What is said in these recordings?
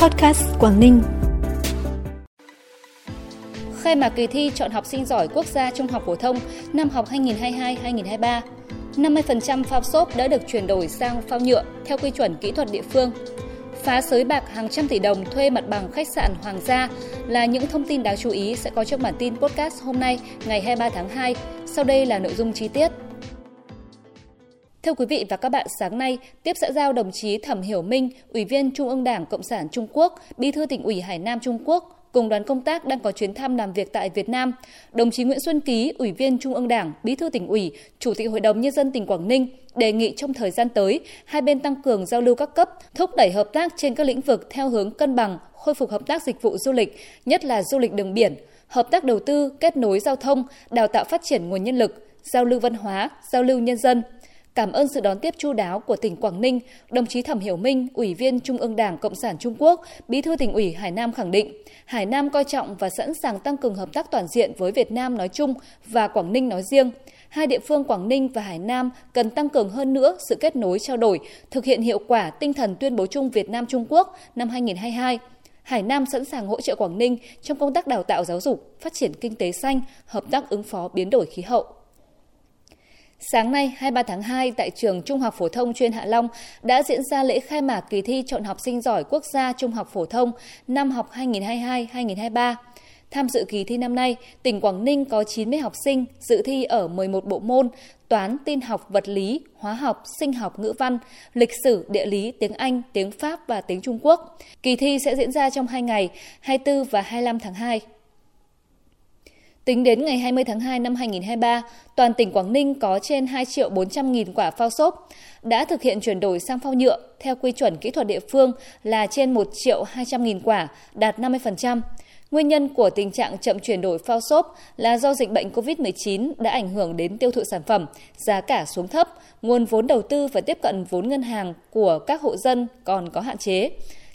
Podcast Quảng Ninh. Khai mạc kỳ thi chọn học sinh giỏi quốc gia trung học phổ thông năm học 2022-2023. 50% phao xốp đã được chuyển đổi sang phao nhựa theo quy chuẩn kỹ thuật địa phương. Phá sới bạc hàng trăm tỷ đồng thuê mặt bằng khách sạn Hoàng gia là những thông tin đáng chú ý sẽ có trong bản tin podcast hôm nay, ngày 23 tháng 2. Sau đây là nội dung chi tiết. Thưa quý vị và các bạn, sáng nay, tiếp xã giao đồng chí Thẩm Hiểu Minh, Ủy viên Trung ương Đảng Cộng sản Trung Quốc, Bí thư tỉnh ủy Hải Nam Trung Quốc, cùng đoàn công tác đang có chuyến thăm làm việc tại Việt Nam. Đồng chí Nguyễn Xuân Ký, Ủy viên Trung ương Đảng, Bí thư tỉnh ủy, Chủ tịch Hội đồng Nhân dân tỉnh Quảng Ninh đề nghị trong thời gian tới, hai bên tăng cường giao lưu các cấp, thúc đẩy hợp tác trên các lĩnh vực theo hướng cân bằng, khôi phục hợp tác dịch vụ du lịch, nhất là du lịch đường biển, hợp tác đầu tư, kết nối giao thông, đào tạo phát triển nguồn nhân lực, giao lưu văn hóa, giao lưu nhân dân – Cảm ơn sự đón tiếp chu đáo của tỉnh Quảng Ninh, đồng chí Thẩm Hiểu Minh, Ủy viên Trung ương Đảng Cộng sản Trung Quốc, Bí thư tỉnh ủy Hải Nam khẳng định, Hải Nam coi trọng và sẵn sàng tăng cường hợp tác toàn diện với Việt Nam nói chung và Quảng Ninh nói riêng. Hai địa phương Quảng Ninh và Hải Nam cần tăng cường hơn nữa sự kết nối trao đổi, thực hiện hiệu quả tinh thần tuyên bố chung Việt Nam Trung Quốc năm 2022. Hải Nam sẵn sàng hỗ trợ Quảng Ninh trong công tác đào tạo giáo dục, phát triển kinh tế xanh, hợp tác ứng phó biến đổi khí hậu. Sáng nay 23 tháng 2 tại trường Trung học phổ thông chuyên Hạ Long đã diễn ra lễ khai mạc kỳ thi chọn học sinh giỏi quốc gia Trung học phổ thông năm học 2022-2023. Tham dự kỳ thi năm nay, tỉnh Quảng Ninh có 90 học sinh dự thi ở 11 bộ môn toán, tin học, vật lý, hóa học, sinh học, ngữ văn, lịch sử, địa lý, tiếng Anh, tiếng Pháp và tiếng Trung Quốc. Kỳ thi sẽ diễn ra trong 2 ngày, 24 và 25 tháng 2. Tính đến ngày 20 tháng 2 năm 2023, toàn tỉnh Quảng Ninh có trên 2 triệu 400 nghìn quả phao xốp, đã thực hiện chuyển đổi sang phao nhựa theo quy chuẩn kỹ thuật địa phương là trên 1 triệu 200 nghìn quả, đạt 50%. Nguyên nhân của tình trạng chậm chuyển đổi phao xốp là do dịch bệnh COVID-19 đã ảnh hưởng đến tiêu thụ sản phẩm, giá cả xuống thấp, nguồn vốn đầu tư và tiếp cận vốn ngân hàng của các hộ dân còn có hạn chế.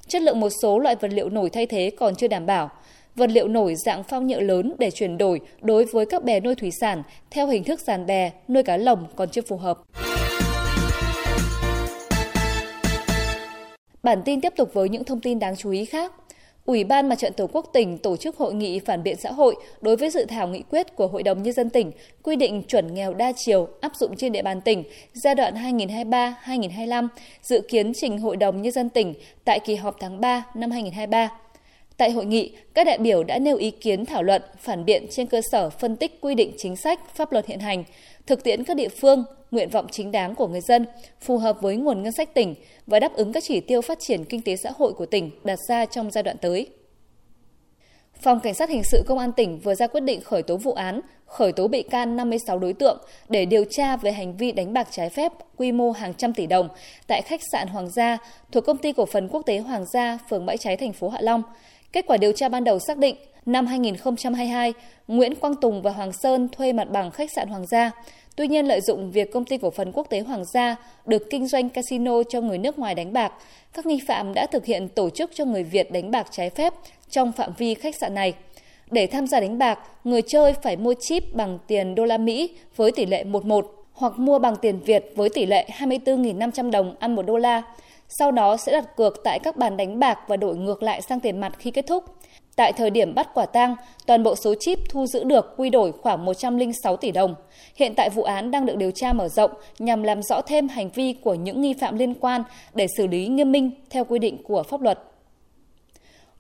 Chất lượng một số loại vật liệu nổi thay thế còn chưa đảm bảo vật liệu nổi dạng phao nhựa lớn để chuyển đổi đối với các bè nuôi thủy sản theo hình thức giàn bè, nuôi cá lồng còn chưa phù hợp. Bản tin tiếp tục với những thông tin đáng chú ý khác. Ủy ban Mặt trận Tổ quốc tỉnh tổ chức hội nghị phản biện xã hội đối với dự thảo nghị quyết của Hội đồng Nhân dân tỉnh quy định chuẩn nghèo đa chiều áp dụng trên địa bàn tỉnh giai đoạn 2023-2025, dự kiến trình Hội đồng Nhân dân tỉnh tại kỳ họp tháng 3 năm 2023. Tại hội nghị, các đại biểu đã nêu ý kiến thảo luận, phản biện trên cơ sở phân tích quy định chính sách, pháp luật hiện hành, thực tiễn các địa phương, nguyện vọng chính đáng của người dân, phù hợp với nguồn ngân sách tỉnh và đáp ứng các chỉ tiêu phát triển kinh tế xã hội của tỉnh đặt ra trong giai đoạn tới. Phòng Cảnh sát Hình sự Công an tỉnh vừa ra quyết định khởi tố vụ án, khởi tố bị can 56 đối tượng để điều tra về hành vi đánh bạc trái phép quy mô hàng trăm tỷ đồng tại khách sạn Hoàng gia thuộc công ty cổ phần quốc tế Hoàng gia, phường Bãi Cháy, thành phố Hạ Long. Kết quả điều tra ban đầu xác định, năm 2022, Nguyễn Quang Tùng và Hoàng Sơn thuê mặt bằng khách sạn Hoàng gia. Tuy nhiên lợi dụng việc công ty cổ phần quốc tế Hoàng gia được kinh doanh casino cho người nước ngoài đánh bạc, các nghi phạm đã thực hiện tổ chức cho người Việt đánh bạc trái phép trong phạm vi khách sạn này. Để tham gia đánh bạc, người chơi phải mua chip bằng tiền đô la Mỹ với tỷ lệ 11 hoặc mua bằng tiền Việt với tỷ lệ 24.500 đồng ăn 1 đô la sau đó sẽ đặt cược tại các bàn đánh bạc và đổi ngược lại sang tiền mặt khi kết thúc. Tại thời điểm bắt quả tang, toàn bộ số chip thu giữ được quy đổi khoảng 106 tỷ đồng. Hiện tại vụ án đang được điều tra mở rộng nhằm làm rõ thêm hành vi của những nghi phạm liên quan để xử lý nghiêm minh theo quy định của pháp luật.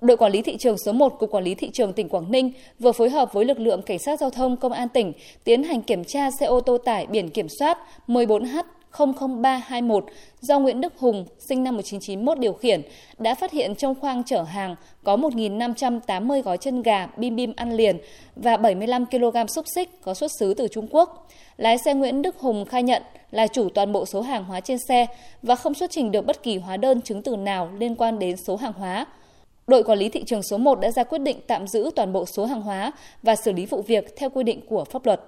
Đội quản lý thị trường số 1 của Quản lý thị trường tỉnh Quảng Ninh vừa phối hợp với lực lượng cảnh sát giao thông công an tỉnh tiến hành kiểm tra xe ô tô tải biển kiểm soát 14H 00321 do Nguyễn Đức Hùng, sinh năm 1991 điều khiển, đã phát hiện trong khoang chở hàng có 1.580 gói chân gà bim bim ăn liền và 75 kg xúc xích có xuất xứ từ Trung Quốc. Lái xe Nguyễn Đức Hùng khai nhận là chủ toàn bộ số hàng hóa trên xe và không xuất trình được bất kỳ hóa đơn chứng từ nào liên quan đến số hàng hóa. Đội quản lý thị trường số 1 đã ra quyết định tạm giữ toàn bộ số hàng hóa và xử lý vụ việc theo quy định của pháp luật.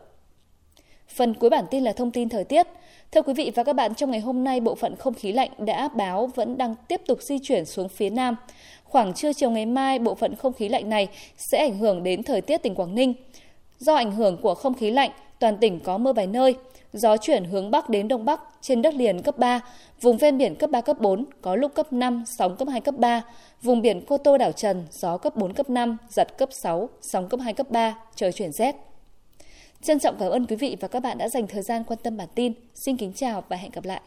Phần cuối bản tin là thông tin thời tiết. Thưa quý vị và các bạn, trong ngày hôm nay, bộ phận không khí lạnh đã báo vẫn đang tiếp tục di chuyển xuống phía Nam. Khoảng trưa chiều ngày mai, bộ phận không khí lạnh này sẽ ảnh hưởng đến thời tiết tỉnh Quảng Ninh. Do ảnh hưởng của không khí lạnh, toàn tỉnh có mưa vài nơi, gió chuyển hướng Bắc đến Đông Bắc, trên đất liền cấp 3, vùng ven biển cấp 3, cấp 4, có lúc cấp 5, sóng cấp 2, cấp 3, vùng biển Cô Tô, Đảo Trần, gió cấp 4, cấp 5, giật cấp 6, sóng cấp 2, cấp 3, trời chuyển rét. Trân trọng cảm ơn quý vị và các bạn đã dành thời gian quan tâm bản tin. Xin kính chào và hẹn gặp lại.